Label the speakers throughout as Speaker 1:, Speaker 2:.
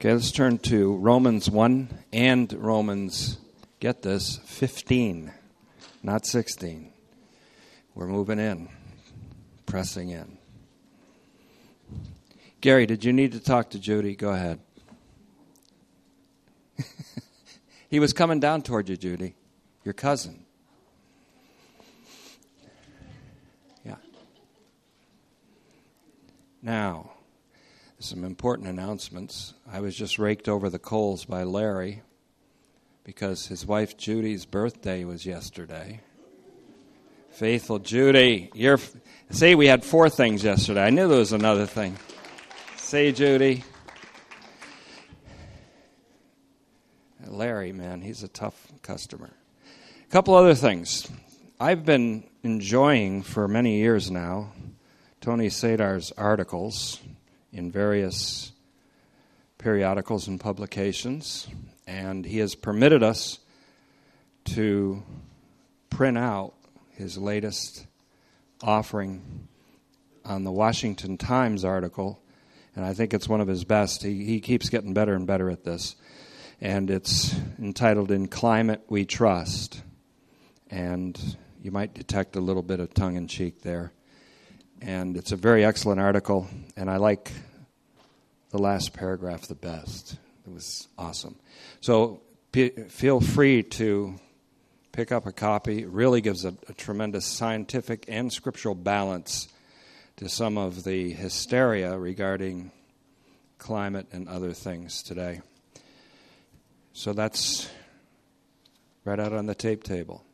Speaker 1: Okay, let's turn to Romans 1 and Romans, get this, 15, not 16. We're moving in, pressing in. Gary, did you need to talk to Judy? Go ahead. he was coming down toward you, Judy, your cousin. Yeah. Now, some important announcements. I was just raked over the coals by Larry because his wife Judy's birthday was yesterday. Faithful Judy, you're see we had four things yesterday. I knew there was another thing. See Judy. Larry, man, he's a tough customer. A couple other things. I've been enjoying for many years now Tony Sadar's articles in various periodicals and publications, and he has permitted us to print out his latest offering on the Washington Times article, and I think it's one of his best. He, he keeps getting better and better at this. And it's entitled In Climate We Trust. And you might detect a little bit of tongue in cheek there. And it's a very excellent article, and I like the last paragraph the best. It was awesome. So p- feel free to pick up a copy. It really gives a, a tremendous scientific and scriptural balance to some of the hysteria regarding climate and other things today. So that's right out on the tape table.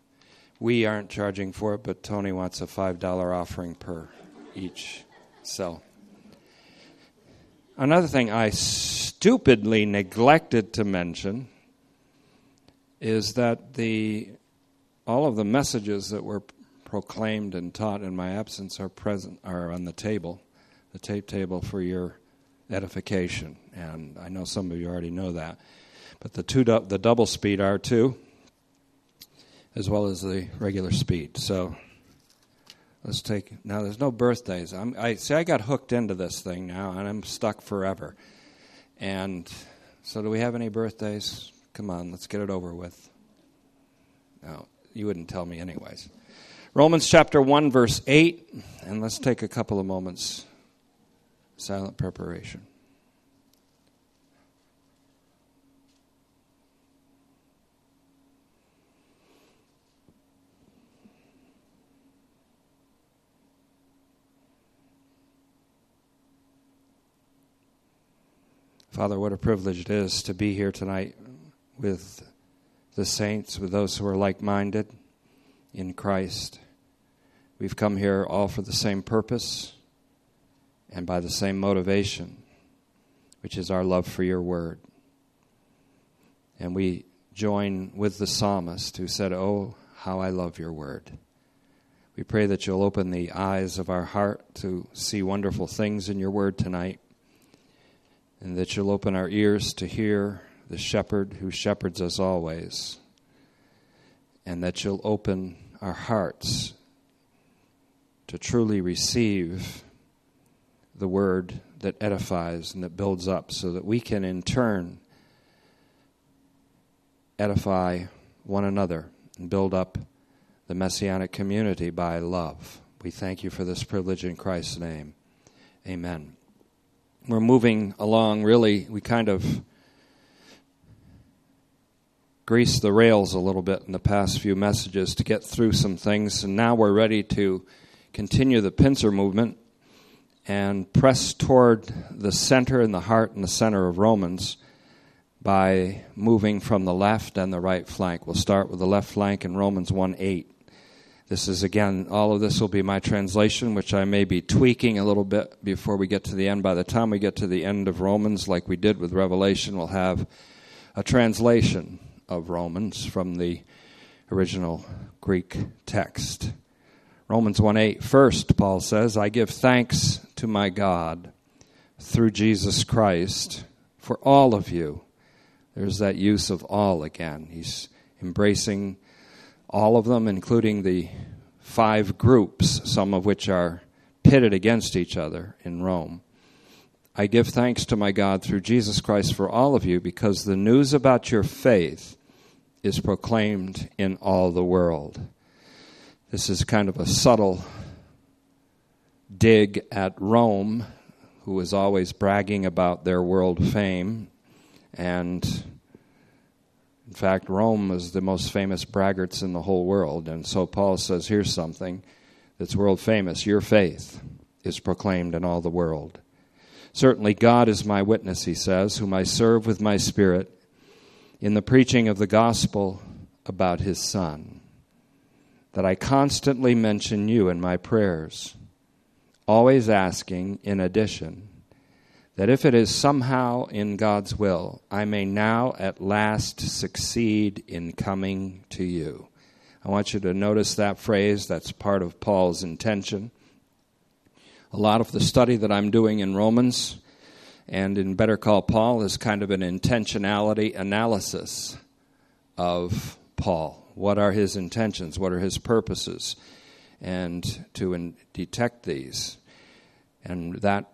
Speaker 1: We aren't charging for it, but Tony wants a $5 offering per each. So, another thing I stupidly neglected to mention is that the all of the messages that were proclaimed and taught in my absence are present are on the table, the tape table for your edification. And I know some of you already know that. But the two the double speed are too, as well as the regular speed. So Let's take now. There's no birthdays. I'm, I see. I got hooked into this thing now, and I'm stuck forever. And so, do we have any birthdays? Come on, let's get it over with. No, you wouldn't tell me, anyways. Romans chapter one, verse eight, and let's take a couple of moments. Silent preparation. Father, what a privilege it is to be here tonight with the saints, with those who are like minded in Christ. We've come here all for the same purpose and by the same motivation, which is our love for your word. And we join with the psalmist who said, Oh, how I love your word. We pray that you'll open the eyes of our heart to see wonderful things in your word tonight and that you'll open our ears to hear the shepherd who shepherds us always, and that you'll open our hearts to truly receive the word that edifies and that builds up, so that we can in turn edify one another and build up the messianic community by love. We thank you for this privilege in Christ's name. Amen we're moving along really we kind of greased the rails a little bit in the past few messages to get through some things and now we're ready to continue the pincer movement and press toward the center and the heart and the center of romans by moving from the left and the right flank. We'll start with the left flank in romans 1 8 this is, again, all of this will be my translation, which I may be tweaking a little bit before we get to the end. By the time we get to the end of Romans, like we did with Revelation, we'll have a translation of Romans from the original Greek text. Romans 1 8. First, Paul says, I give thanks to my God through Jesus Christ for all of you. There's that use of all again. He's embracing all of them, including the five groups, some of which are pitted against each other in Rome. I give thanks to my God through Jesus Christ for all of you because the news about your faith is proclaimed in all the world. This is kind of a subtle dig at Rome, who is always bragging about their world fame. And in fact, Rome was the most famous braggarts in the whole world. And so Paul says, here's something that's world famous. Your faith is proclaimed in all the world. Certainly, God is my witness, he says, whom I serve with my spirit in the preaching of the gospel about his Son, that I constantly mention you in my prayers, always asking, in addition, that if it is somehow in God's will, I may now at last succeed in coming to you. I want you to notice that phrase. That's part of Paul's intention. A lot of the study that I'm doing in Romans and in Better Call Paul is kind of an intentionality analysis of Paul. What are his intentions? What are his purposes? And to in- detect these. And that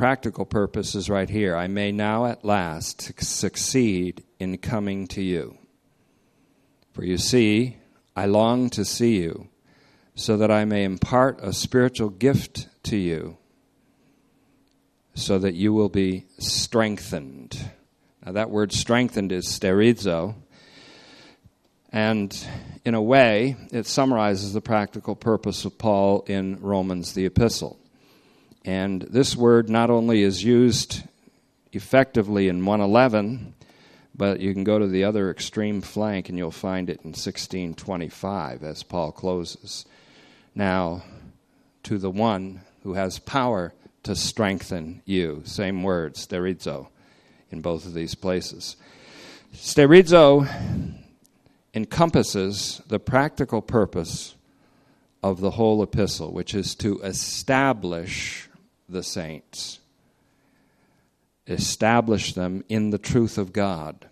Speaker 1: practical purpose is right here. I may now at last succeed in coming to you. For you see, I long to see you, so that I may impart a spiritual gift to you, so that you will be strengthened. Now, that word strengthened is sterizo. And in a way, it summarizes the practical purpose of Paul in Romans, the epistle. And this word not only is used effectively in 111, but you can go to the other extreme flank and you'll find it in 1625 as Paul closes. Now, to the one who has power to strengthen you. Same word, sterizo, in both of these places. Sterizo encompasses the practical purpose of the whole epistle, which is to establish the saints, establish them in the truth of God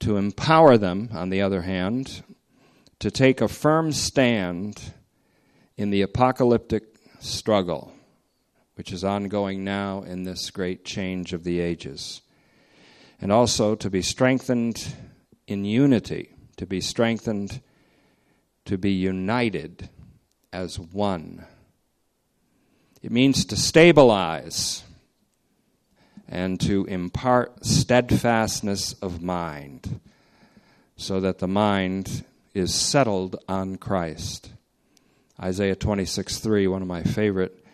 Speaker 1: to empower them, on the other hand, to take a firm stand in the apocalyptic struggle, which is ongoing now in this great change of the ages. And also to be strengthened in unity, to be strengthened to be united as one. It means to stabilize and to impart steadfastness of mind so that the mind is settled on Christ. Isaiah 26 3, one of my favorite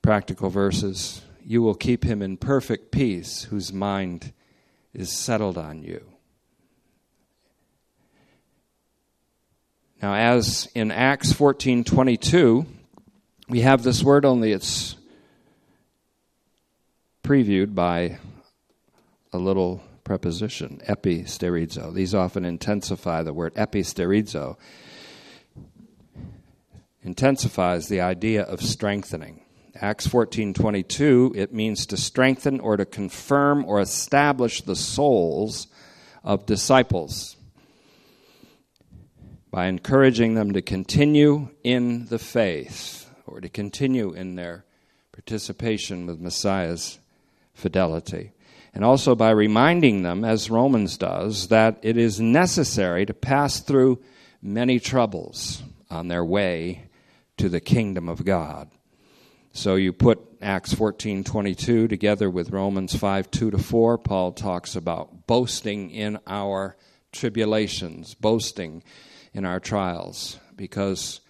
Speaker 1: practical verses. You will keep him in perfect peace whose mind is settled on you. Now, as in Acts 14 22, we have this word, only it's previewed by a little preposition, episterizo. These often intensify the word episterizo. Intensifies the idea of strengthening. Acts 14:22 it means to strengthen or to confirm or establish the souls of disciples by encouraging them to continue in the faith or to continue in their participation with Messiah's fidelity. And also by reminding them, as Romans does, that it is necessary to pass through many troubles on their way to the kingdom of God. So you put Acts 14:22 together with Romans 5 2 to 4. Paul talks about boasting in our tribulations, boasting in our trials, because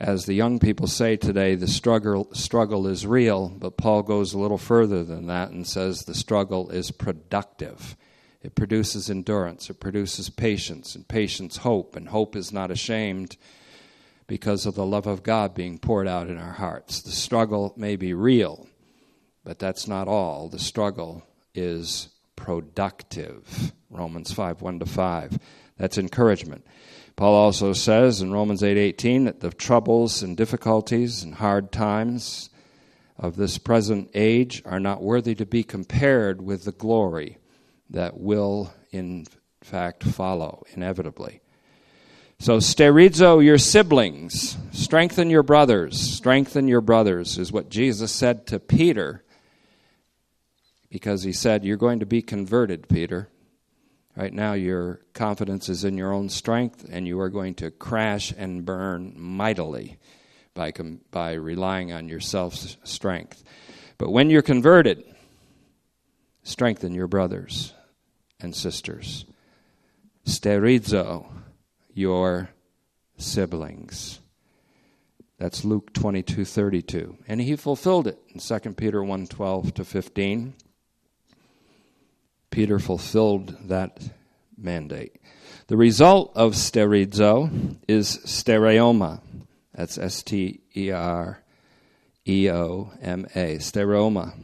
Speaker 1: as the young people say today, the struggle, struggle is real, but Paul goes a little further than that and says the struggle is productive. It produces endurance, it produces patience, and patience, hope, and hope is not ashamed because of the love of God being poured out in our hearts. The struggle may be real, but that's not all. The struggle is productive. Romans 5 1 to 5. That's encouragement. Paul also says in Romans 8:18 that the troubles and difficulties and hard times of this present age are not worthy to be compared with the glory that will in fact follow inevitably. So sterizo your siblings, strengthen your brothers, strengthen your brothers is what Jesus said to Peter because he said, You're going to be converted, Peter. Right now, your confidence is in your own strength, and you are going to crash and burn mightily by, by relying on your self strength. But when you're converted, strengthen your brothers and sisters. Sterizo your siblings. That's Luke 22:32. And he fulfilled it in 2 Peter 1:12 to 15. Peter fulfilled that mandate. The result of sterizo is stereoma. That's S T E R E O M A, stereoma.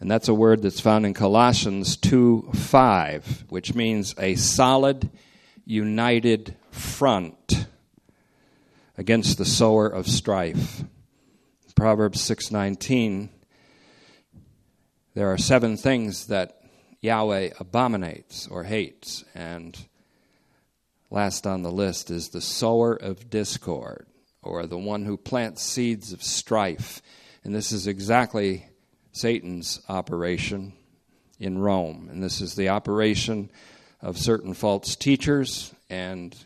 Speaker 1: And that's a word that's found in Colossians 2 5, which means a solid, united front against the sower of strife. Proverbs 6:19 There are seven things that Yahweh abominates or hates and last on the list is the sower of discord or the one who plants seeds of strife. And this is exactly Satan's operation in Rome. And this is the operation of certain false teachers and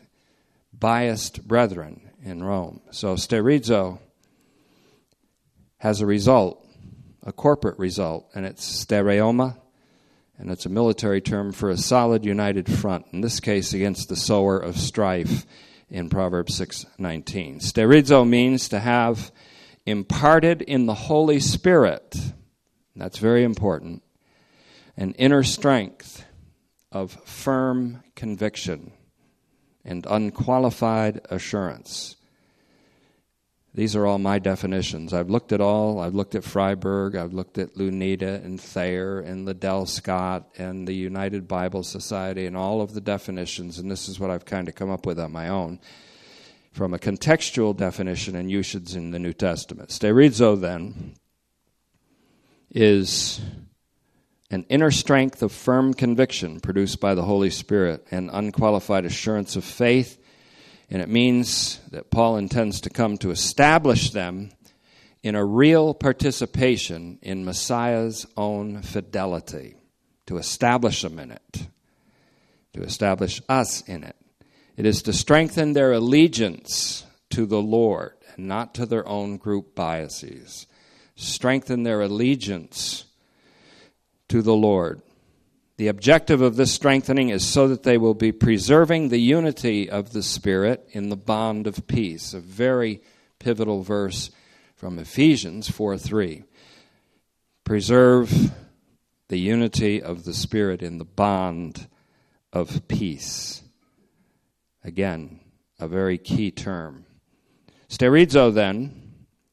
Speaker 1: biased brethren in Rome. So sterizo has a result, a corporate result, and it's stereoma, and it's a military term for a solid united front, in this case against the sower of strife in Proverbs 6:19. Sterizo means to have imparted in the Holy Spirit. That's very important. An inner strength of firm conviction and unqualified assurance. These are all my definitions. I've looked at all. I've looked at Friberg. I've looked at Louw-Nida and Thayer and Liddell Scott and the United Bible Society and all of the definitions. And this is what I've kind of come up with on my own from a contextual definition and usage in the New Testament. Sterizo, then, is an inner strength of firm conviction produced by the Holy Spirit and unqualified assurance of faith. And it means that Paul intends to come to establish them in a real participation in Messiah's own fidelity, to establish them in it, to establish us in it. It is to strengthen their allegiance to the Lord and not to their own group biases. Strengthen their allegiance to the Lord. The objective of this strengthening is so that they will be preserving the unity of the Spirit in the bond of peace. A very pivotal verse from Ephesians 4 3. Preserve the unity of the Spirit in the bond of peace. Again, a very key term. Sterizo, then,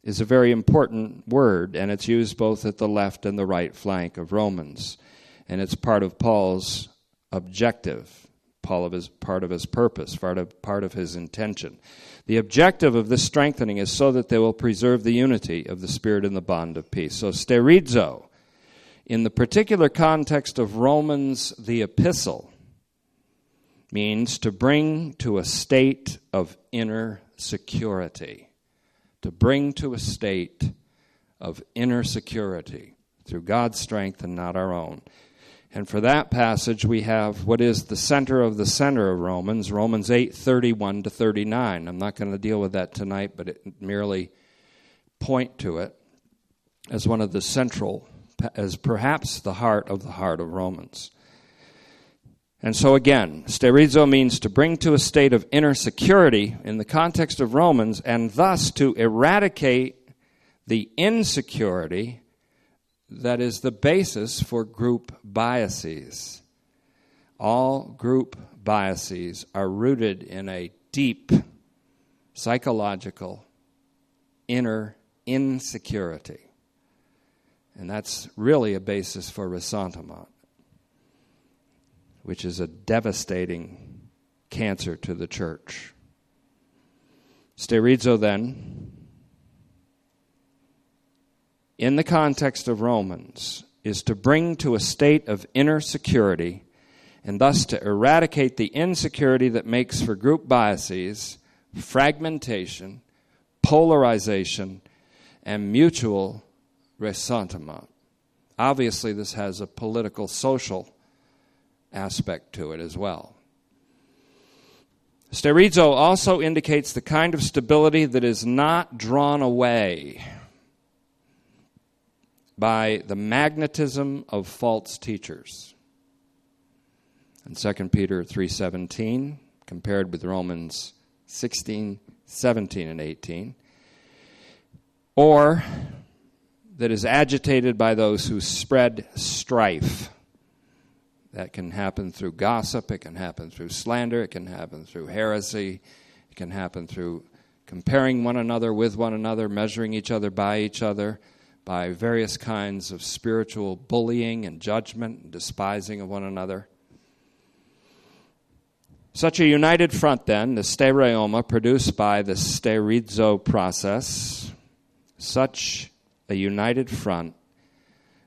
Speaker 1: is a very important word, and it's used both at the left and the right flank of Romans. And it's part of Paul's objective, Paul of his, part of his purpose, part of, part of his intention. The objective of this strengthening is so that they will preserve the unity of the Spirit in the bond of peace. So, sterizo, in the particular context of Romans, the epistle, means to bring to a state of inner security to bring to a state of inner security through God's strength and not our own. And for that passage, we have what is the center of the center of Romans, Romans 8 31 to 39. I'm not going to deal with that tonight, but it merely point to it as one of the central, as perhaps the heart of the heart of Romans. And so again, sterizo means to bring to a state of inner security in the context of Romans, and thus to eradicate the insecurity that is the basis for group biases. All group biases are rooted in a deep psychological inner insecurity. And that's really a basis for ressentiment which is a devastating cancer to the church. Sterizo, then, in the context of Romans, is to bring to a state of inner security and thus to eradicate the insecurity that makes for group biases, fragmentation, polarization, and mutual ressentiment. Obviously, this has a political, social aspect to it as well. Sterizo also indicates the kind of stability that is not drawn away by the magnetism of false teachers. In 2 Peter 3:17, compared with Romans 16, 17 and 18, or that is agitated by those who spread strife that can happen through gossip, it can happen through slander, it can happen through heresy, it can happen through comparing one another with one another, measuring each other by each other, by various kinds of spiritual bullying and judgment and despising of one another. Such a united front, then, the stereoma produced by the sterizo process, such a united front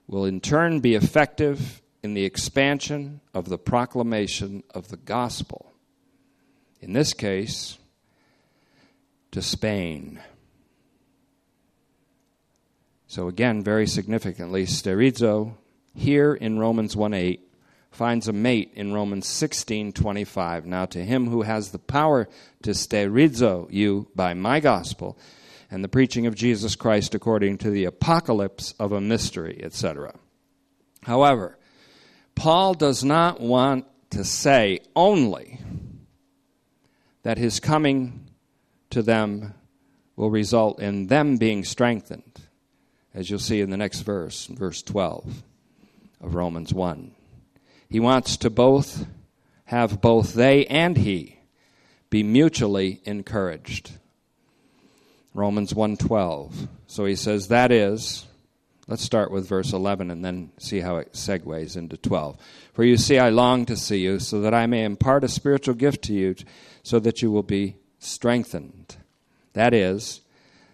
Speaker 1: will in turn be effective in the expansion of the proclamation of the gospel. In this case, to Spain. So, again, very significantly, sterizo here in Romans 1 8 finds a mate in Romans 16:25. Now to him who has the power to sterizo you by my gospel and the preaching of Jesus Christ according to the apocalypse of a mystery, etc. However, Paul does not want to say only that his coming to them will result in them being strengthened, as you'll see in the next verse, verse 12 of Romans 1. He wants to both have both they and he be mutually encouraged. Romans 1:12. So he says that is Let's start with verse 11 and then see how it segues into 12. For you see, I long to see you so that I may impart a spiritual gift to you so that you will be strengthened. That is,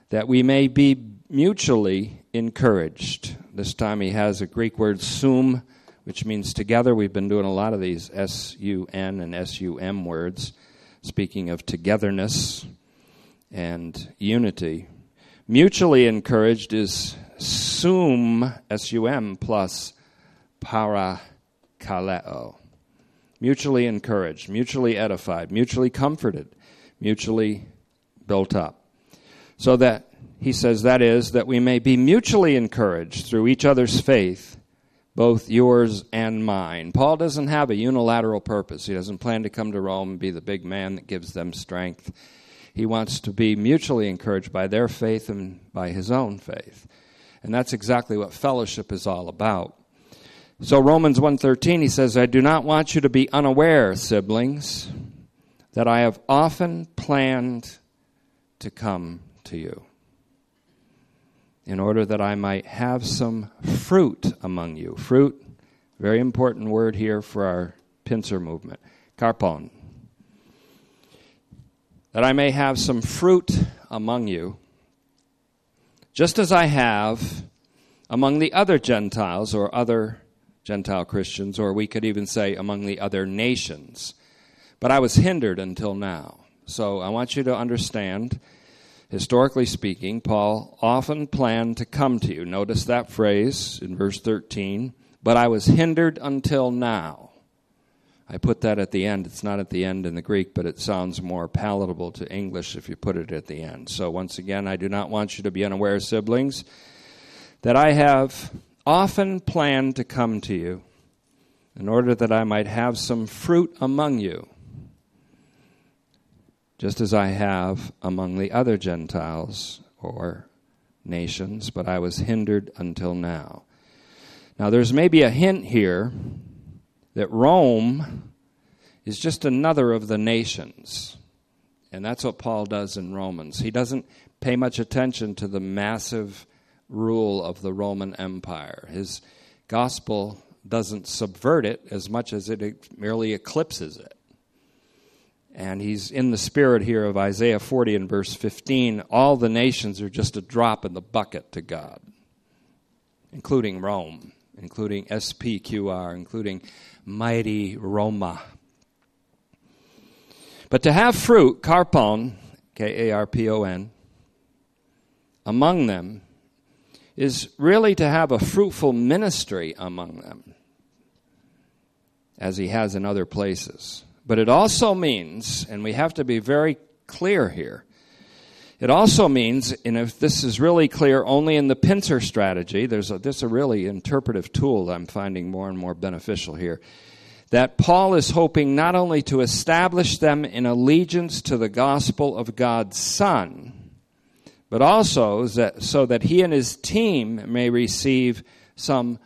Speaker 1: that we may be mutually encouraged. This time he has a Greek word sum, which means together. We've been doing a lot of these S U N and S U M words, speaking of togetherness and unity. Mutually encouraged is sum, S-U-M, plus para kaleo. Mutually encouraged, mutually edified, mutually comforted, mutually built up. So that, he says, that is, that we may be mutually encouraged through each other's faith, both yours and mine. Paul doesn't have a unilateral purpose. He doesn't plan to come to Rome and be the big man that gives them strength. He wants to be mutually encouraged by their faith and by his own faith. And that's exactly what fellowship is all about. So Romans 1:13 he says, "I do not want you to be unaware, siblings, that I have often planned to come to you in order that I might have some fruit among you." Fruit, very important word here for our pincer movement. Carpon. That I may have some fruit among you just as I have among the other Gentiles or other Gentile Christians, or we could even say among the other nations. But I was hindered until now. So I want you to understand, historically speaking, Paul often planned to come to you. Notice that phrase in verse 13. But I was hindered until now. I put that at the end. It's not at the end in the Greek, but it sounds more palatable to English if you put it at the end. So, once again, I do not want you to be unaware, siblings, that I have often planned to come to you in order that I might have some fruit among you, just as I have among the other Gentiles or nations, but I was hindered until now. Now, there's maybe a hint here that Rome is just another of the nations. And that's what Paul does in Romans. He doesn't pay much attention to the massive rule of the Roman Empire. His gospel doesn't subvert it as much as it merely eclipses it. And he's in the spirit here of Isaiah 40 and verse 15. All the nations are just a drop in the bucket to God, including Rome, including SPQR, including mighty Roma. But to have fruit, carpon, K A R P O N, among them is really to have a fruitful ministry among them, as he has in other places. But it also means, and we have to be very clear here, it also means, and if this is really clear only in the pincer strategy, there's a, this is a really interpretive tool I'm finding more and more beneficial here, that Paul is hoping not only to establish them in allegiance to the gospel of God's Son, but also that, so that he and his team may receive some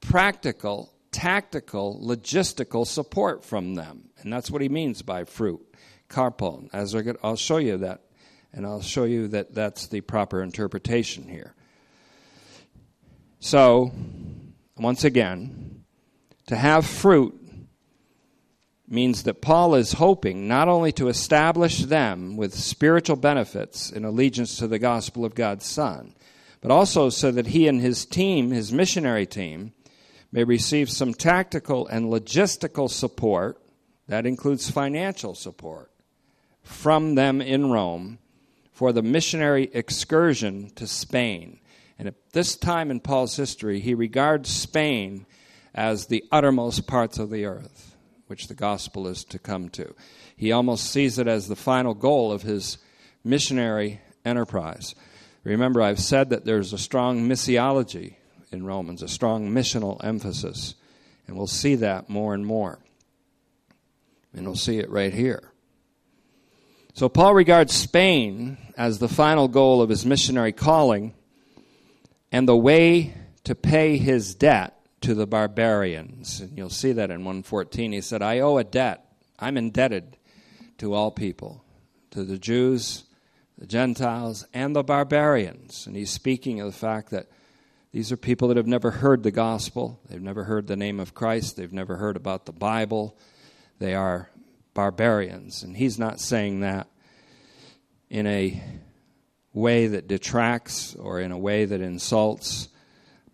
Speaker 1: practical, tactical, logistical support from them. And that's what he means by fruit, carpon. As I'll show you that, and I'll show you that that's the proper interpretation here. So, once again, to have fruit means that Paul is hoping not only to establish them with spiritual benefits in allegiance to the gospel of God's Son, but also so that he and his team, his missionary team, may receive some tactical and logistical support, that includes financial support, from them in Rome for the missionary excursion to Spain. And at this time in Paul's history, he regards Spain as the uttermost parts of the earth which the gospel is to come to. He almost sees it as the final goal of his missionary enterprise. Remember, I've said that there's a strong missiology in Romans, a strong missional emphasis, and we'll see that more and more. And we'll see it right here. So, Paul regards Spain as the final goal of his missionary calling and the way to pay his debt to the barbarians. And you'll see that in 114. He said, I owe a debt. I'm indebted to all people, to the Jews, the Gentiles, and the barbarians. And he's speaking of the fact that these are people that have never heard the gospel, they've never heard the name of Christ, they've never heard about the Bible. They are barbarians. And he's not saying that in a way that detracts or in a way that insults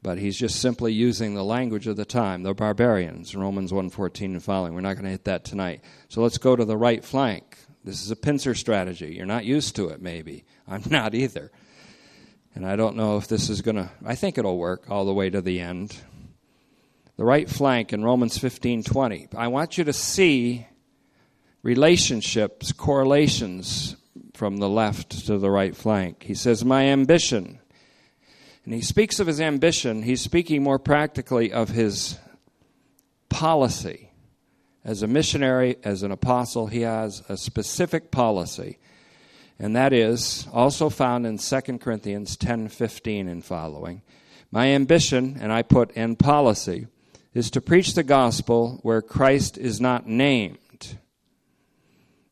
Speaker 1: but he's just simply using the language of the time. The barbarians. Romans 1.14 and following. We're not going to hit that tonight. So let's go to the right flank. This is a pincer strategy. You're not used to it maybe. I'm not either. And i don't know if this is going to i think it'll work all the way to the end the right flank in romans 15.20 i want you to see relationships correlations from the left to the right flank he says my ambition and he speaks of his ambition, he's speaking more practically of his policy. As a missionary, as an apostle, he has a specific policy. And that is also found in 2 Corinthians 10:15 and following. My ambition, and I put in policy, is to preach the gospel where Christ is not named,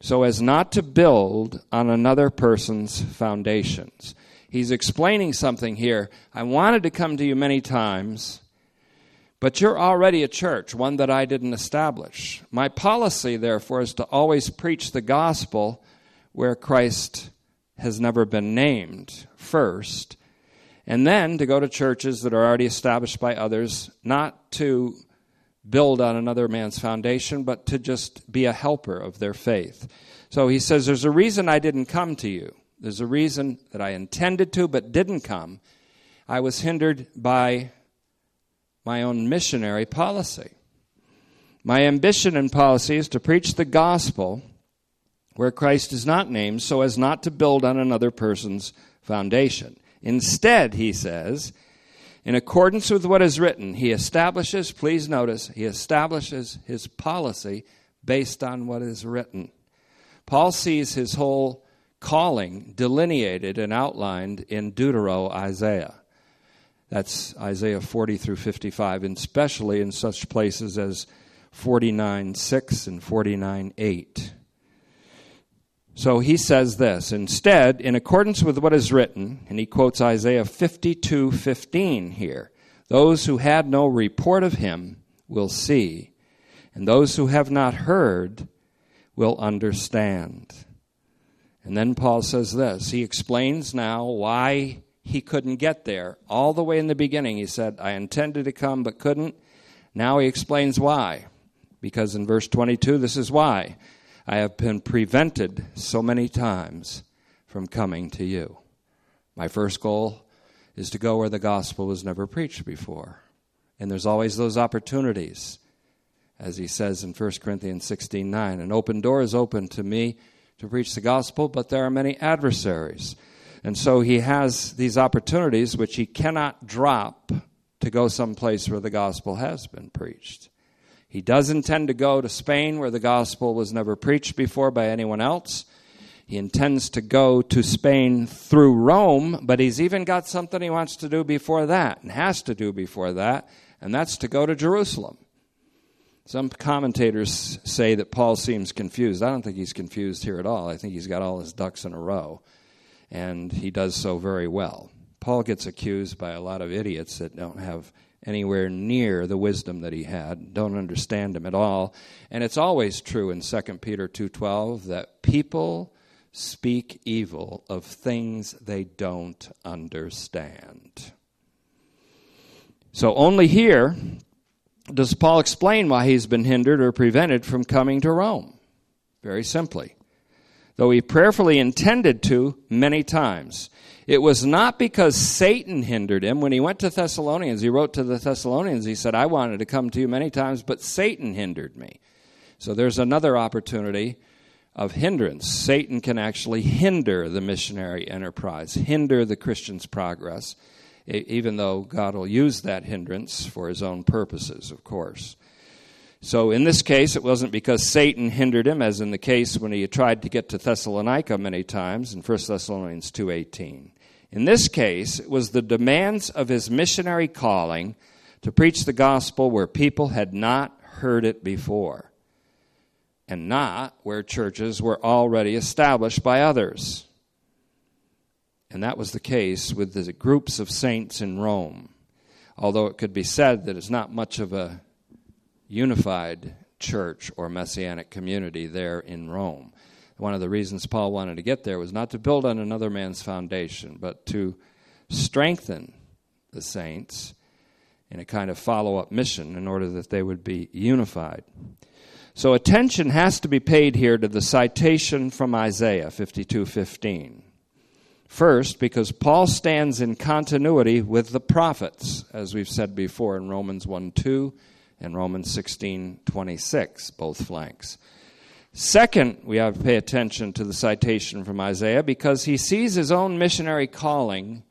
Speaker 1: so as not to build on another person's foundations he's explaining something here. I wanted to come to you many times, but you're already a church, one that I didn't establish. My policy, therefore, is to always preach the gospel where Christ has never been named first, and then to go to churches that are already established by others, not to build on another man's foundation, but to just be a helper of their faith. So he says, There's a reason I didn't come to you. There's a reason that I intended to but didn't come. I was hindered by my own missionary policy. My ambition and policy is to preach the gospel where Christ is not named so as not to build on another person's foundation. Instead, he says, in accordance with what is written, he establishes, please notice, he establishes his policy based on what is written. Paul sees his whole calling delineated and outlined in Deutero Isaiah. That's Isaiah 40 through 55, and especially in such places as 49 6 and 49 8. So he says this instead, in accordance with what is written, and he quotes Isaiah 52 15 here those who had no report of him will see, and those who have not heard will understand. And then Paul says this. He explains now why he couldn't get there. All the way in the beginning, he said, I intended to come but couldn't. Now he explains why. Because in verse 22, this is why I have been prevented so many times from coming to you. My first goal is to go where the gospel was never preached before. And there's always those opportunities. As he says in 1 Corinthians 16 9, an open door is open to me to preach the gospel, but there are many adversaries. And so he has these opportunities which he cannot drop to go someplace where the gospel has been preached. He does intend to go to Spain where the gospel was never preached before by anyone else. He intends to go to Spain through Rome, but he's even got something he wants to do before that and has to do before that, and that's to go to Jerusalem. Some commentators say that Paul seems confused. I don't think he's confused here at all. I think he's got all his ducks in a row, and he does so very well. Paul gets accused by a lot of idiots that don't have anywhere near the wisdom that he had, don't understand him at all. And it's always true in 2 Peter 2:12 that people speak evil of things they don't understand. So only here does Paul explain why he's been hindered or prevented from coming to Rome. Very simply. Though he prayerfully intended to many times. It was not because Satan hindered him. When he went to Thessalonians, he wrote to the Thessalonians, he said, I wanted to come to you many times, but Satan hindered me. So there's another opportunity of hindrance. Satan can actually hinder the missionary enterprise, hinder the Christian's progress, even though God will use that hindrance for his own purposes, of course. So in this case, it wasn't because Satan hindered him, as in the case when he tried to get to Thessalonica many times in 1 Thessalonians 2.18. In this case, it was the demands of his missionary calling to preach the gospel where people had not heard it before, and not where churches were already established by others. And that was the case with the groups of saints in Rome. Although it could be said that it's not much of a unified church or messianic community there in Rome. One of the reasons Paul wanted to get there was not to build on another man's foundation, but to strengthen the saints in a kind of follow up mission in order that they would be unified. So attention has to be paid here to the citation from Isaiah 52:15. First, because Paul stands in continuity with the prophets, as we've said before in Romans 1 2 and Romans 16:26, both flanks. Second, we have to pay attention to the citation from Isaiah because he sees his own missionary calling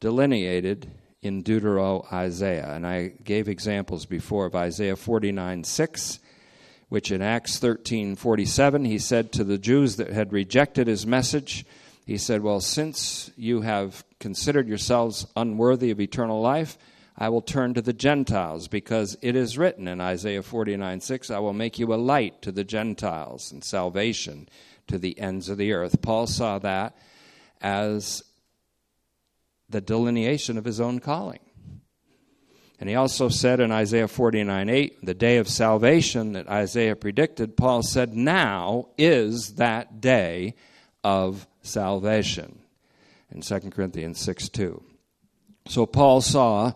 Speaker 1: delineated in Deutero Isaiah. And I gave examples before of Isaiah 49 6, which in Acts thirteen forty seven he said to the Jews that had rejected his message, he said, Well, since you have considered yourselves unworthy of eternal life, I will turn to the Gentiles, because it is written in Isaiah 49 6, I will make you a light to the Gentiles and salvation to the ends of the earth. Paul saw that as the delineation of his own calling. And he also said in Isaiah 49 8, the day of salvation that Isaiah predicted, Paul said, Now is that day of salvation in 2 Corinthians 6 2. So Paul saw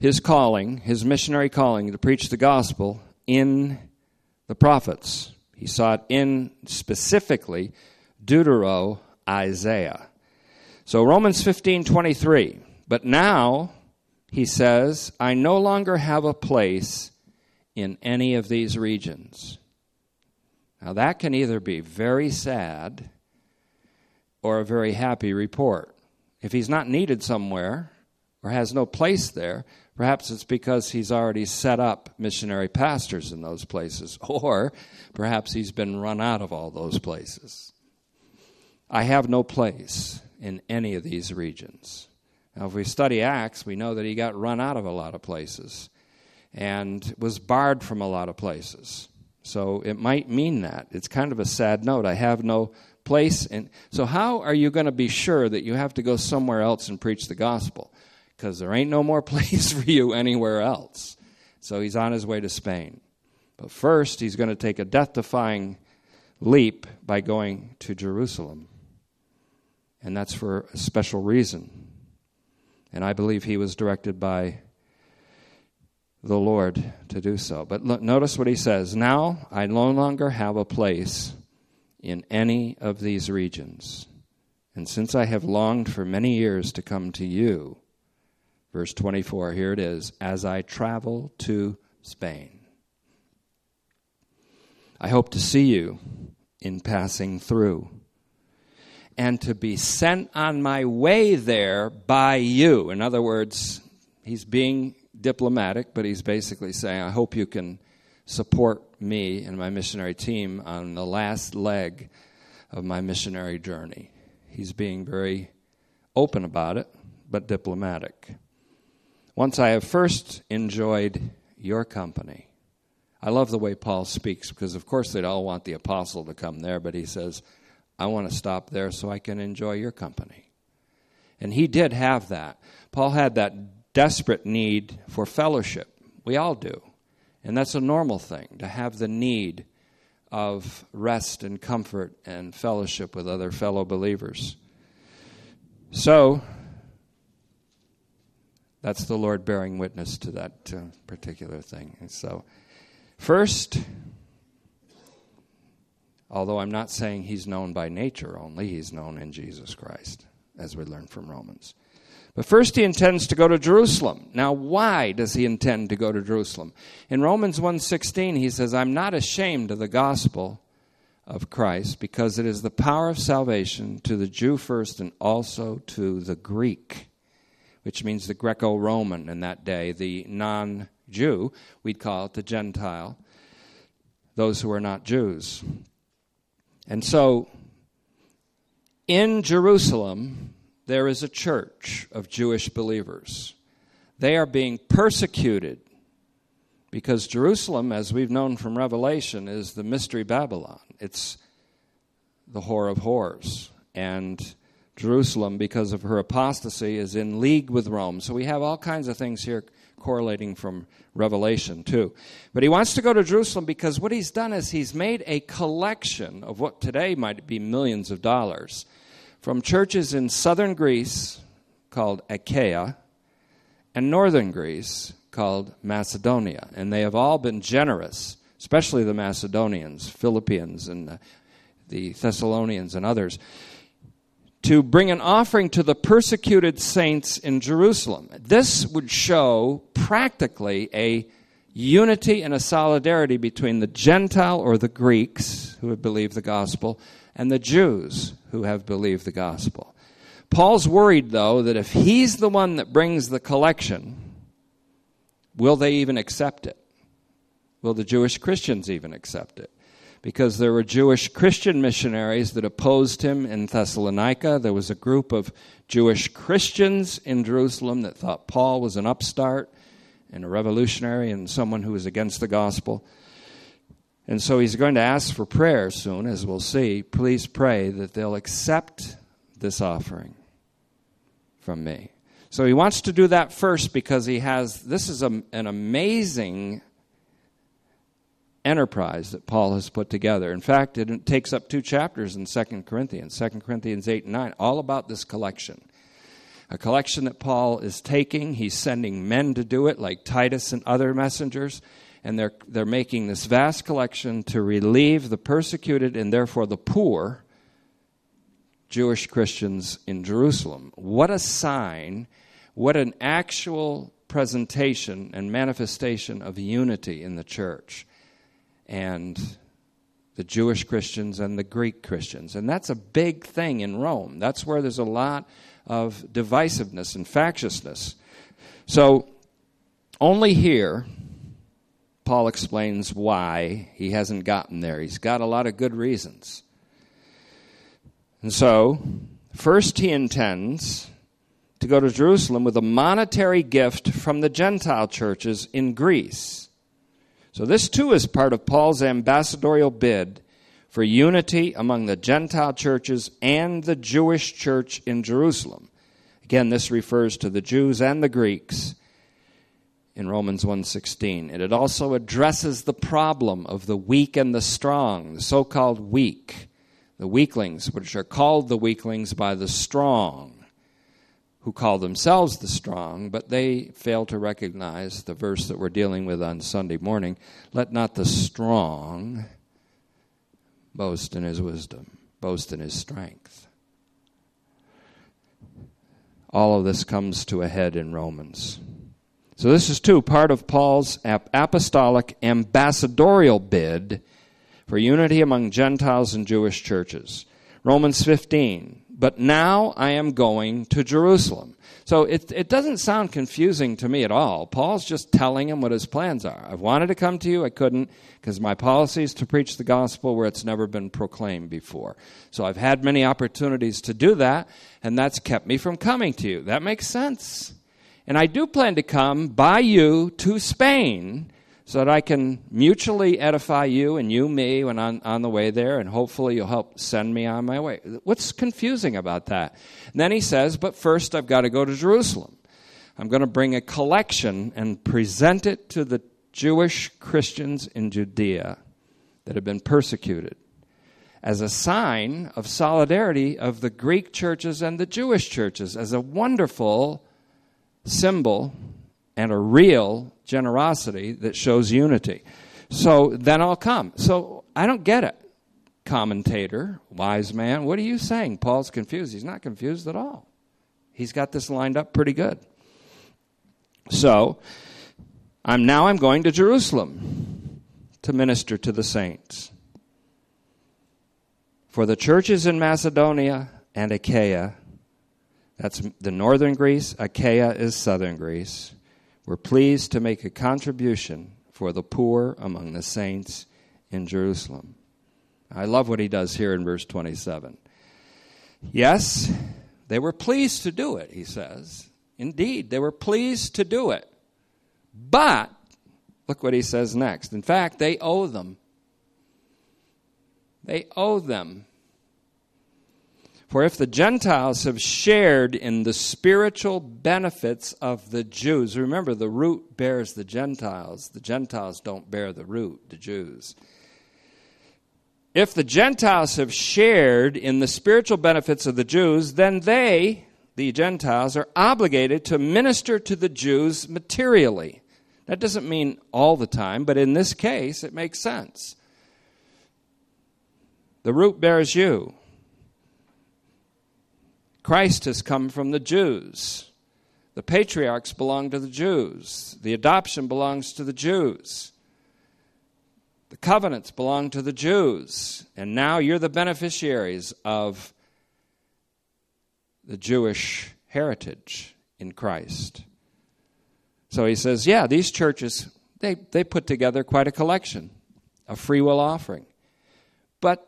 Speaker 1: his calling, his missionary calling to preach the gospel in the prophets. He saw it in specifically Deutero Isaiah. So Romans 15:23. But now he says, I no longer have a place in any of these regions. Now that can either be very sad or a very happy report. If he's not needed somewhere or has no place there, Perhaps it's because he's already set up missionary pastors in those places, or perhaps he's been run out of all those places. I have no place in any of these regions. Now, if we study Acts, we know that he got run out of a lot of places and was barred from a lot of places. So it might mean that. It's kind of a sad note. I have no place. And so, how are you going to be sure that you have to go somewhere else and preach the gospel? Because there ain't no more place for you anywhere else. So he's on his way to Spain. But first, he's going to take a death defying leap by going to Jerusalem. And that's for a special reason. And I believe he was directed by the Lord to do so. But look, notice what he says Now I no longer have a place in any of these regions. And since I have longed for many years to come to you, verse 24, here it is, as I travel to Spain. I hope to see you in passing through and to be sent on my way there by you. In other words, he's being diplomatic, but he's basically saying, I hope you can support me and my missionary team on the last leg of my missionary journey. He's being very open about it, but diplomatic. Once I have first enjoyed your company, I love the way Paul speaks because, of course, they'd all want the apostle to come there, but he says, I want to stop there so I can enjoy your company. And he did have that. Paul had that desperate need for fellowship. We all do. And that's a normal thing to have the need of rest and comfort and fellowship with other fellow believers. So, that's the Lord bearing witness to that uh, particular thing. And so, first, although I'm not saying he's known by nature only, he's known in Jesus Christ, as we learn from Romans. But first he intends to go to Jerusalem. Now why does he intend to go to Jerusalem? In Romans 1:16 he says, "I'm not ashamed of the gospel of Christ because it is the power of salvation to the Jew first and also to the Greek." Which means the Greco-Roman in that day, the non-Jew, we'd call it the Gentile, those who are not Jews. And so in Jerusalem there is a church of Jewish believers. They are being persecuted because Jerusalem, as we've known from Revelation, is the mystery Babylon. It's the whore of whores. And Jerusalem, because of her apostasy, is in league with Rome. So we have all kinds of things here correlating from Revelation, too. But he wants to go to Jerusalem because what he's done is he's made a collection of what today might be millions of dollars from churches in southern Greece called Achaia and northern Greece called Macedonia. And they have all been generous, especially the Macedonians, Philippians, and the, the Thessalonians, and others, to bring an offering to the persecuted saints in Jerusalem. This would show practically a unity and a solidarity between the Gentile or the Greeks who have believed the gospel and the Jews who have believed the gospel. Paul's worried, though, that if he's the one that brings the collection, will they even accept it? Will the Jewish Christians even accept it? Because there were Jewish Christian missionaries that opposed him in Thessalonica. There was a group of Jewish Christians in Jerusalem that thought Paul was an upstart and a revolutionary and someone who was against the gospel. And so he's going to ask for prayer soon, as we'll see. Please pray that they'll accept this offering from me. So he wants to do that first because he has this is a, an amazing enterprise that Paul has put together. In fact, it takes up two chapters in 2 Corinthians, 2 Corinthians 8 and 9, all about this collection. A collection that Paul is taking, he's sending men to do it, like Titus and other messengers and they're, they're making this vast collection to relieve the persecuted and therefore the poor Jewish Christians in Jerusalem. What a sign, what an actual presentation and manifestation of unity in the church. And the Jewish Christians and the Greek Christians. And that's a big thing in Rome. That's where there's a lot of divisiveness and factiousness. So, only here Paul explains why he hasn't gotten there. He's got a lot of good reasons. And so, first, he intends to go to Jerusalem with a monetary gift from the Gentile churches in Greece. So, this too is part of Paul's ambassadorial bid for unity among the Gentile churches and the Jewish church in Jerusalem. Again, this refers to the Jews and the Greeks in Romans 1:16. And it also addresses the problem of the weak and the strong, the so-called weak, the weaklings, which are called the weaklings by the strong, who call themselves the strong, but they fail to recognize the verse that we're dealing with on Sunday morning, let not the strong boast in his wisdom, boast in his strength. all of this comes to a head in Romans. So, this is too part of Paul's apostolic ambassadorial bid for unity among Gentiles and Jewish churches. Romans 15. But now I am going to Jerusalem. So it, it doesn't sound confusing to me at all. Paul's just telling him what his plans are. I've wanted to come to you, I couldn't, because my policy is to preach the gospel where it's never been proclaimed before. So I've had many opportunities to do that, and that's kept me from coming to you. That makes sense. And I do plan to come by you to Spain so that I can mutually edify you and you me when I'm on the way there, and hopefully you'll help send me on my way. What's confusing about that? And then he says, But first I've got to go to Jerusalem. I'm going to bring a collection and present it to the Jewish Christians in Judea that have been persecuted as a sign of solidarity of the Greek churches and the Jewish churches, as a wonderful symbol and a real generosity that shows unity. So then I'll come. So I don't get it. Commentator, wise man, what are you saying? Paul's confused. He's not confused at all. He's got this lined up pretty good. So I'm now I'm going to Jerusalem to minister to the saints. For the churches in Macedonia and Achaia, that's the northern Greece, Achaia is southern Greece we're pleased to make a contribution for the poor among the saints in Jerusalem. I love what he does here in verse 27. Yes, they were pleased to do it, he says. Indeed, they were pleased to do it. But, look what he says next. In fact, they owe them. They owe them for if the Gentiles have shared in the spiritual benefits of the Jews, remember the root bears the Gentiles, the Gentiles don't bear the root, the Jews. If the Gentiles have shared in the spiritual benefits of the Jews, then they, the Gentiles, are obligated to minister to the Jews materially. That doesn't mean all the time, but in this case, it makes sense. The root bears you. Christ has come from the Jews. The patriarchs belong to the Jews. The adoption belongs to the Jews. The covenants belong to the Jews. And now you're the beneficiaries of the Jewish heritage in Christ. So he says, yeah, these churches, they, they put together quite a collection, a free will offering. But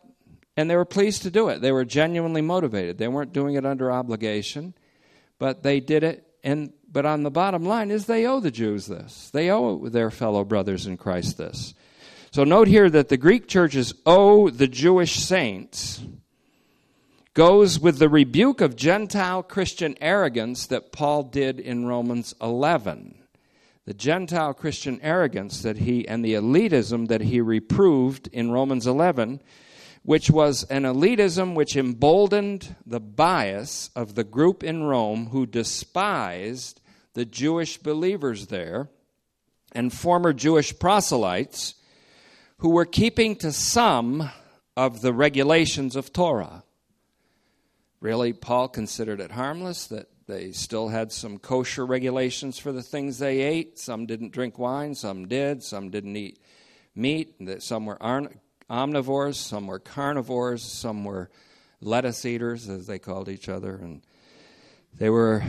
Speaker 1: and they were pleased to do it. They were genuinely motivated. They weren't doing it under obligation, but they did it. And but on the bottom line is they owe the Jews this. They owe their fellow brothers in Christ this. So note here that the Greek churches owe the Jewish saints goes with the rebuke of Gentile Christian arrogance that Paul did in Romans 11. The Gentile Christian arrogance that he and the elitism that he reproved in Romans 11 which was an elitism which emboldened the bias of the group in Rome who despised the Jewish believers there and former Jewish proselytes who were keeping to some of the regulations of Torah. Really, Paul considered it harmless that they still had some kosher regulations for the things they ate. Some didn't drink wine, some did, some didn't eat meat, some were omnivores, some were carnivores, some were lettuce eaters, as they called each other. And they were,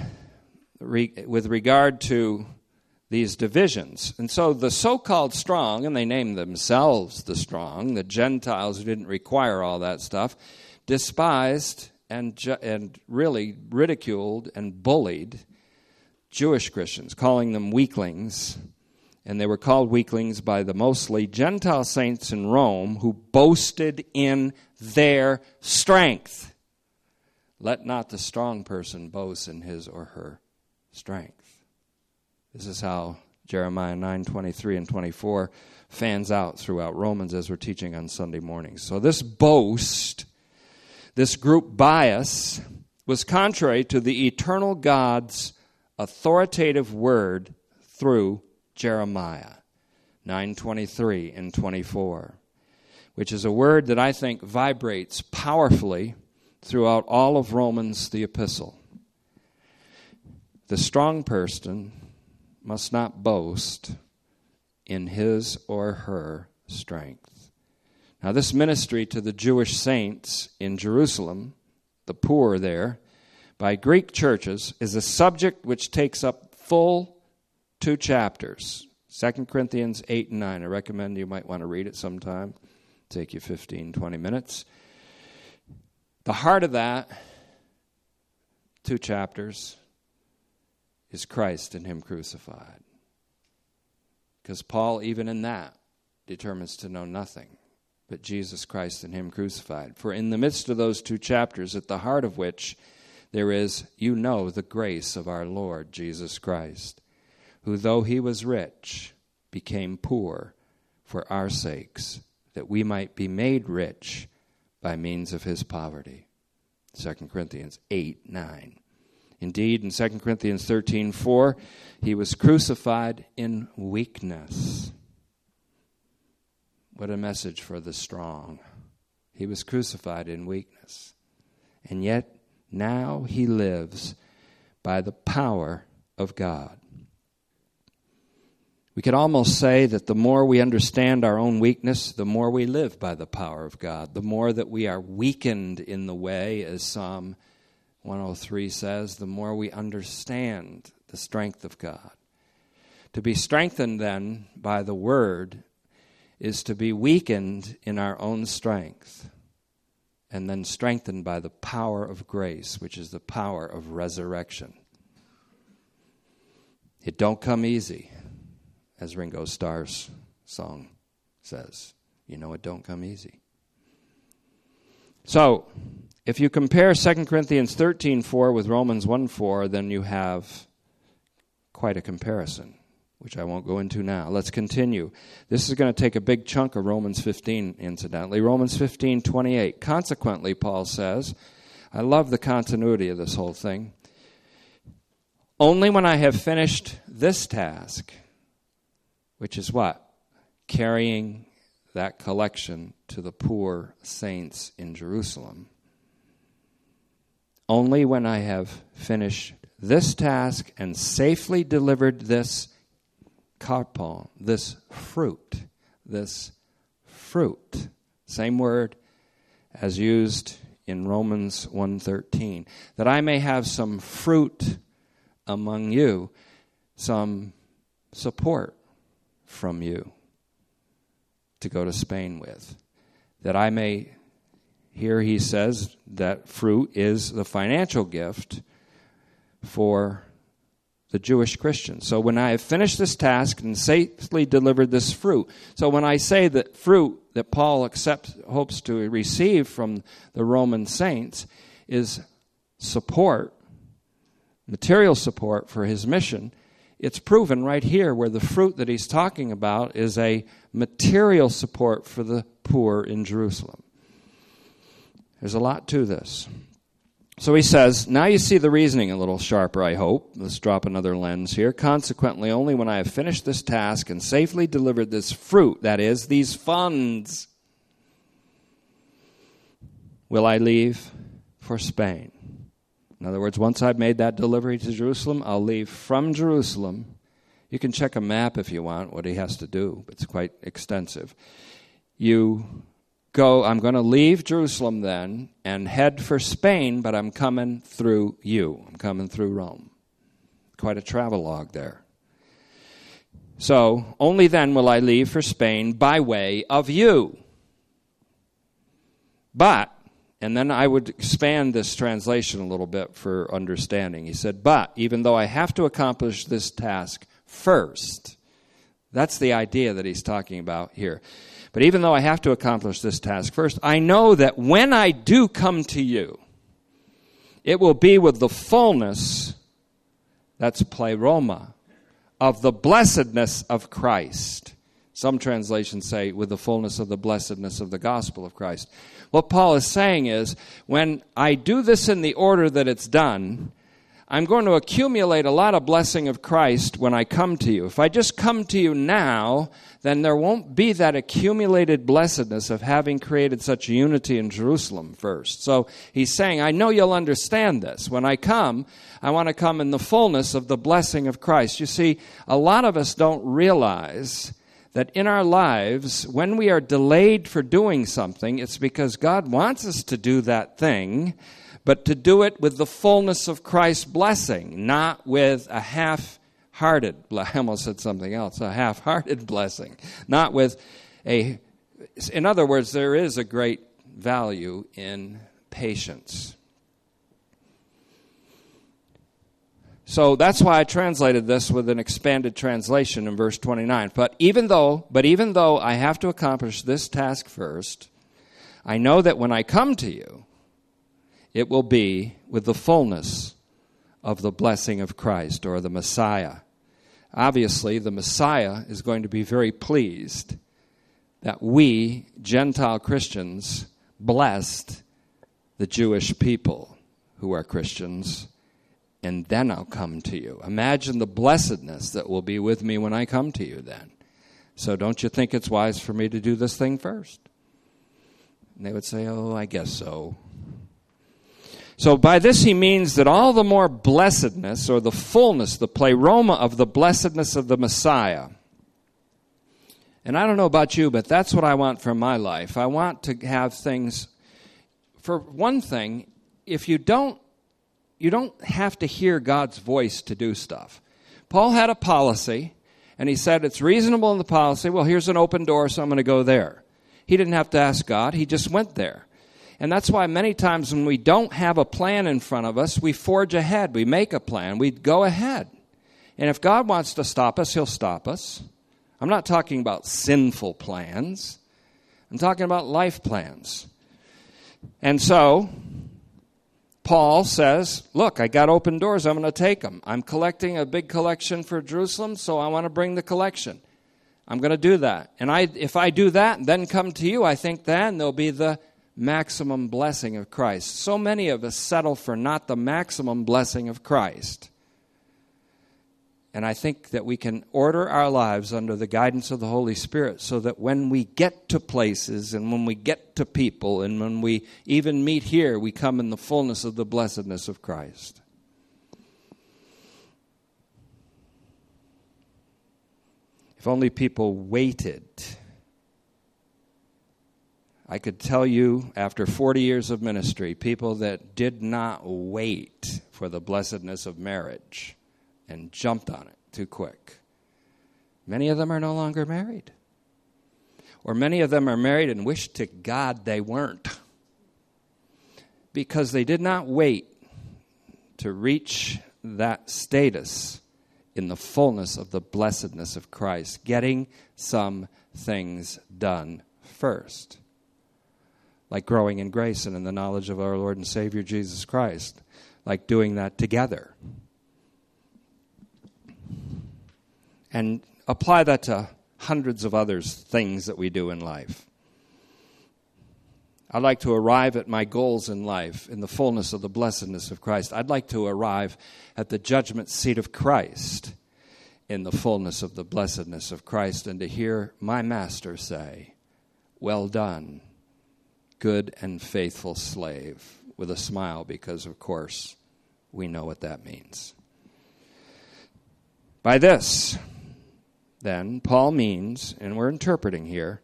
Speaker 1: re- with regard to these divisions. And so the so called strong, and they named themselves the strong, the Gentiles who didn't require all that stuff, despised and, ju- and really ridiculed and bullied Jewish Christians, calling them weaklings and they were called weaklings by the mostly Gentile saints in Rome who boasted in their strength. Let not the strong person boast in his or her strength. This is how Jeremiah 9 23 and 24 fans out throughout Romans as we're teaching on Sunday mornings. So, this boast, this group bias, was contrary to the eternal God's authoritative word through Jeremiah 9:23 and 24, which is a word that I think vibrates powerfully throughout all of Romans the epistle. The strong person must not boast in his or her strength. Now, this ministry to the Jewish saints in Jerusalem, the poor there, by Greek churches, is a subject which takes up full two chapters 2 Corinthians 8 and 9. I recommend you might want to read it sometime. Take you 15, 20 minutes. The heart of that, two chapters, is Christ and Him crucified. Because Paul, even in that, determines to know nothing but Jesus Christ and Him crucified. For in the midst of those two chapters, at the heart of which there is, you know, the grace of our Lord Jesus Christ, who, though He was rich, became poor for our sakes, that we might be made rich by means of His poverty. 2 Corinthians 8 9. Indeed, in 2 Corinthians 13 4, he was crucified in weakness. What a message for the strong. He was crucified in weakness. And yet, now he lives by the power of God. We could almost say that the more we understand our own weakness, the more we live by the power of God, the more that we are weakened in the way, as Psalm 103 says, the more we understand the strength of God. To be strengthened then by the Word is to be weakened in our own strength and then strengthened by the power of grace, which is the power of resurrection. It don't come easy, as Ringo Starr's song says. You know it don't come easy. So, if you compare 2 Corinthians 13:4 with Romans 1:4, then you have quite a comparison, which I won't go into now. Let's continue. This is going to take a big chunk of Romans 15 incidentally. Romans 15:28. Consequently, Paul says, I love the continuity of this whole thing. Only when I have finished this task, which is what? Carrying that collection to the poor saints in Jerusalem only when I have finished this task and safely delivered this carpon, this fruit, this fruit, same word as used in Romans 1:13, that I may have some fruit among you, some support from you to go to Spain with, that I may here he says that fruit is the financial gift for the Jewish Christian. So when I have finished this task and safely delivered this fruit, so when I say that fruit that Paul accepts, hopes to receive from the Roman saints is support, material support for his mission, it's proven right here where the fruit that he's talking about is a material support for the poor in Jerusalem. There's a lot to this. So he says, Now you see the reasoning a little sharper, I hope. Let's drop another lens here. Consequently, only when I have finished this task and safely delivered this fruit, that is, these funds, will I leave for Spain. In other words, once I've made that delivery to Jerusalem, I'll leave from Jerusalem. You can check a map if you want, what he has to do, it's quite extensive. You go, I'm going to leave Jerusalem then and head for Spain, but I'm coming through you. I'm coming through Rome. Quite a travelogue there. So, only then will I leave for Spain by way of you. But, and then I would expand this translation a little bit for understanding. He said, But, even though I have to accomplish this task first, that's the idea that he's talking about here. But even though I have to accomplish this task first, I know that when I do come to you, it will be with the fullness, that's pleroma, of the blessedness of Christ. Some translations say with the fullness of the blessedness of the gospel of Christ. What Paul is saying is when I do this in the order that it's done, I'm going to accumulate a lot of blessing of Christ when I come to you. If I just come to you now, then there won't be that accumulated blessedness of having created such unity in Jerusalem first. So he's saying, I know you'll understand this. When I come, I want to come in the fullness of the blessing of Christ. You see, a lot of us don't realize that in our lives, when we are delayed for doing something, it's because God wants us to do that thing but to do it with the fullness of Christ's blessing, not with a half hearted, I almost said something else, a half hearted blessing, not with a, in other words, there is a great value in patience. So that's why I translated this with an expanded translation in verse 29. But even though, but even though I have to accomplish this task first, I know that when I come to you, it will be with the fullness of the blessing of Christ or the Messiah. Obviously, the Messiah is going to be very pleased that we, Gentile Christians, blessed the Jewish people who are Christians, and then I'll come to you. Imagine the blessedness that will be with me when I come to you then. So, don't you think it's wise for me to do this thing first? And they would say, Oh, I guess so. So by this he means that all the more blessedness or the fullness, the pleroma of the blessedness of the Messiah. And I don't know about you, but that's what I want for my life. I want to have things for one thing, if you don't you don't have to hear God's voice to do stuff. Paul had a policy and he said it's reasonable in the policy. Well, here's an open door, so I'm going to go there. He didn't have to ask God, he just went there. And that's why many times when we don't have a plan in front of us, we forge ahead. We make a plan. We go ahead. And if God wants to stop us, He'll stop us. I'm not talking about sinful plans, I'm talking about life plans. And so, Paul says, Look, I got open doors. I'm going to take them. I'm collecting a big collection for Jerusalem, so I want to bring the collection. I'm going to do that. And I, if I do that, and then come to you, I think then there'll be the maximum blessing of Christ. So many of us settle for not the maximum blessing of Christ. And I think that we can order our lives under the guidance of the Holy Spirit so that when we get to places and when we get to people and when we even meet here, we come in the fullness of the blessedness of Christ. If only people waited I could tell you after 40 years of ministry, people that did not wait for the blessedness of marriage and jumped on it too quick. Many of them are no longer married. Or many of them are married and wish to God they weren't. Because they did not wait to reach that status in the fullness of the blessedness of Christ, getting some things done first like growing in grace and in the knowledge of our Lord and Savior Jesus Christ, like doing that together. And apply that to hundreds of other things that we do in life. I'd like to arrive at my goals in life in the fullness of the blessedness of Christ. I'd like to arrive at the judgment seat of Christ in the fullness of the blessedness of Christ and to hear my master say, Well done, good and faithful slave with a smile because, of course, we know what that means. By this, then, Paul means, and we're interpreting here,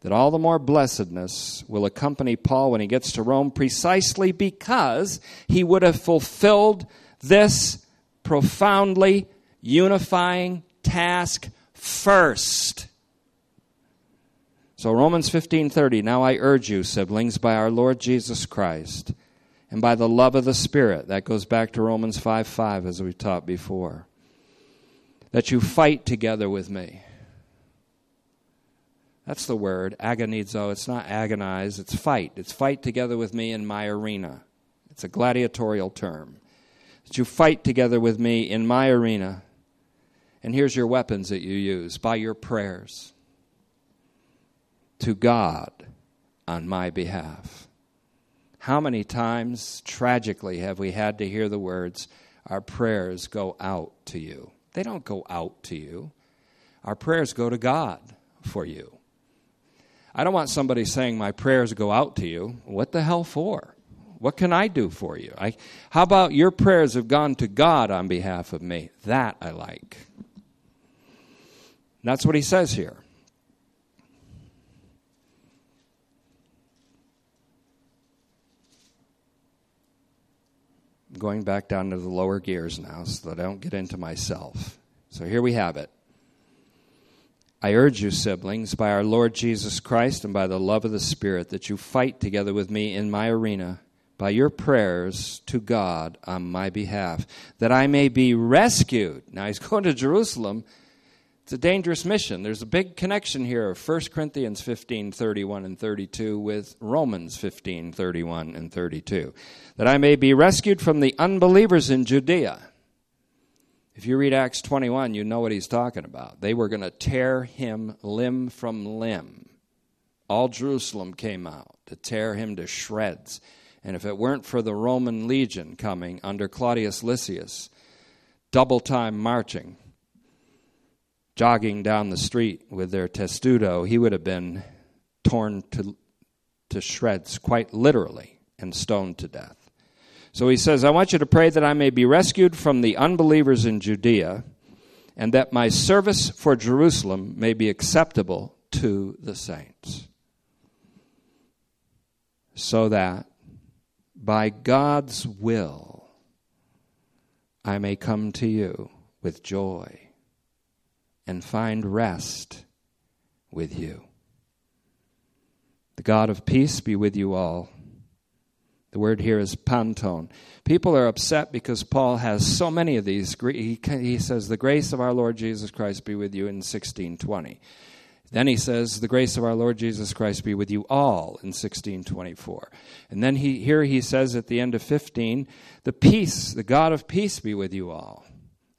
Speaker 1: that all the more blessedness will accompany Paul when he gets to Rome precisely because he would have fulfilled this profoundly unifying task first. So Romans 15:30 Now I urge you siblings by our Lord Jesus Christ and by the love of the Spirit that goes back to Romans 5 5 as we've taught before that you fight together with me. That's the word, agonizo. It's not agonize, it's fight. It's fight together with me in my arena. It's a gladiatorial term. That you fight together with me in my arena. And here's your weapons that you use by your prayers to God on my behalf. How many times, tragically, have we had to hear the words, our prayers go out to you. They don't go out to you. Our prayers go to God for you. I don't want somebody saying, My prayers go out to you. What the hell for? What can I do for you? I, how about your prayers have gone to God on behalf of me? That I like. That's what he says here. Going back down to the lower gears now so that I don't get into myself. So here we have it. I urge you, siblings, by our Lord Jesus Christ and by the love of the Spirit, that you fight together with me in my arena by your prayers to God on my behalf, that I may be rescued. Now he's going to Jerusalem it's a dangerous mission. There's a big connection here of 1 Corinthians 15 31 and 32 with Romans 15 31 and 32. That I may be rescued from the unbelievers in Judea. If you read Acts 21, you know what he's talking about. They were going to tear him limb from limb. All Jerusalem came out to tear him to shreds. And if it weren't for the Roman legion coming under Claudius Lysias, double time marching, jogging down the street with their testudo, he would have been torn to, to shreds, quite literally, and stoned to death. So he says, I want you to pray that I may be rescued from the unbelievers in Judea, and that my service for Jerusalem may be acceptable to the saints. So that by God's will I may come to you with joy and find rest with you. The God of peace be with you all. The word here is panton. People are upset because Paul has so many of these. He, he says, The grace of our Lord Jesus Christ be with you in 1620. Then he says, The grace of our Lord Jesus Christ be with you all in 1624. And then he, here he says at the end of 15, The peace, the God of peace be with you all.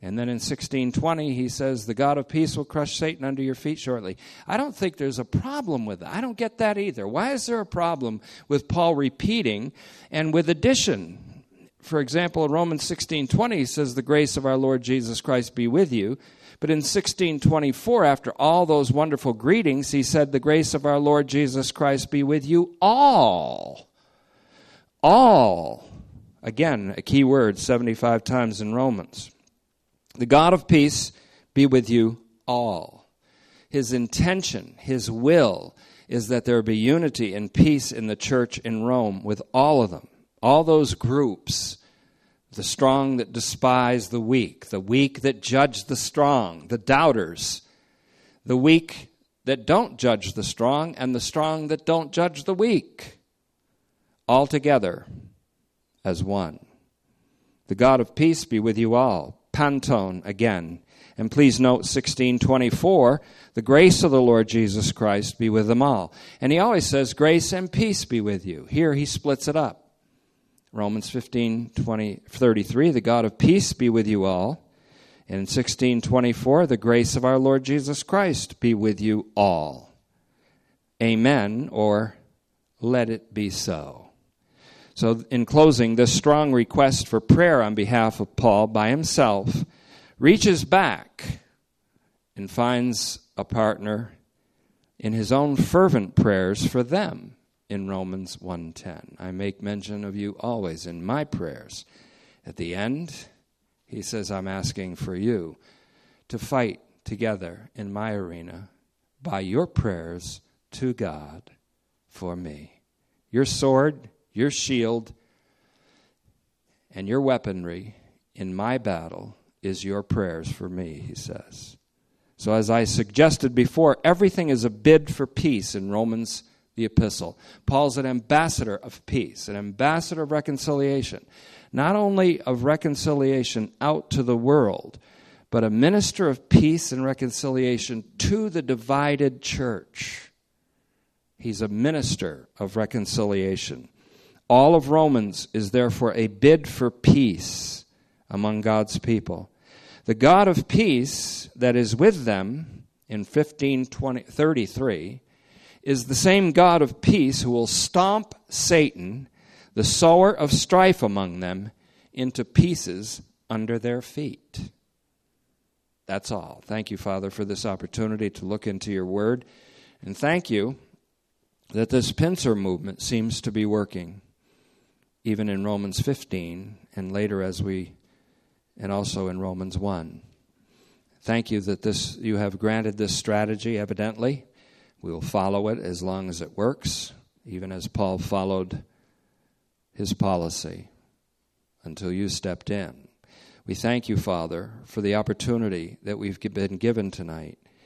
Speaker 1: And then in 1620, he says, The God of peace will crush Satan under your feet shortly. I don't think there's a problem with that. I don't get that either. Why is there a problem with Paul repeating and with addition? For example, in Romans 16:20 he says the grace of our Lord Jesus Christ be with you. But in 1624 after all those wonderful greetings he said the grace of our Lord Jesus Christ be with you all. All. Again, a key word 75 times in Romans. The God of peace be with you all. His intention, his will, is that there be unity and peace in the church in Rome with all of them, all those groups the strong that despise the weak, the weak that judge the strong, the doubters, the weak that don't judge the strong, and the strong that don't judge the weak, all together as one. The God of peace be with you all panton again. And please note 1624, the grace of the Lord Jesus Christ be with them all. And he always says, grace and peace be with you. Here he splits it up. Romans 15, 20, 33, the God of peace be with you all. And in 1624, the grace of our Lord Jesus Christ be with you all. Amen, or let it be so. So, in closing, this strong request for prayer on behalf of Paul by himself reaches back and finds a partner in his own fervent prayers for them in Romans 1:10. I make mention of you always in my prayers. At the end, he says I'm asking for you to fight together in my arena by your prayers to God for me. Your sword your shield and your weaponry in my battle is your prayers for me, he says. So, as I suggested before, everything is a bid for peace in Romans, the epistle. Paul's an ambassador of peace, an ambassador of reconciliation, not only of reconciliation out to the world, but a minister of peace and reconciliation to the divided church. He's a minister of reconciliation. All of Romans is therefore a bid for peace among God's people. The God of peace that is with them in 1533 is the same God of peace who will stomp Satan, the sower of strife among them, into pieces under their feet. That's all. Thank you, Father, for this opportunity to look into your word. And thank you that this pincer movement seems to be working, even in Romans 15 and later as we, and also in Romans 1. Thank you that this you have granted this strategy, evidently. We will follow it as long as it works, even as Paul followed his policy until you stepped in. We thank you, Father, for the opportunity that we've been given tonight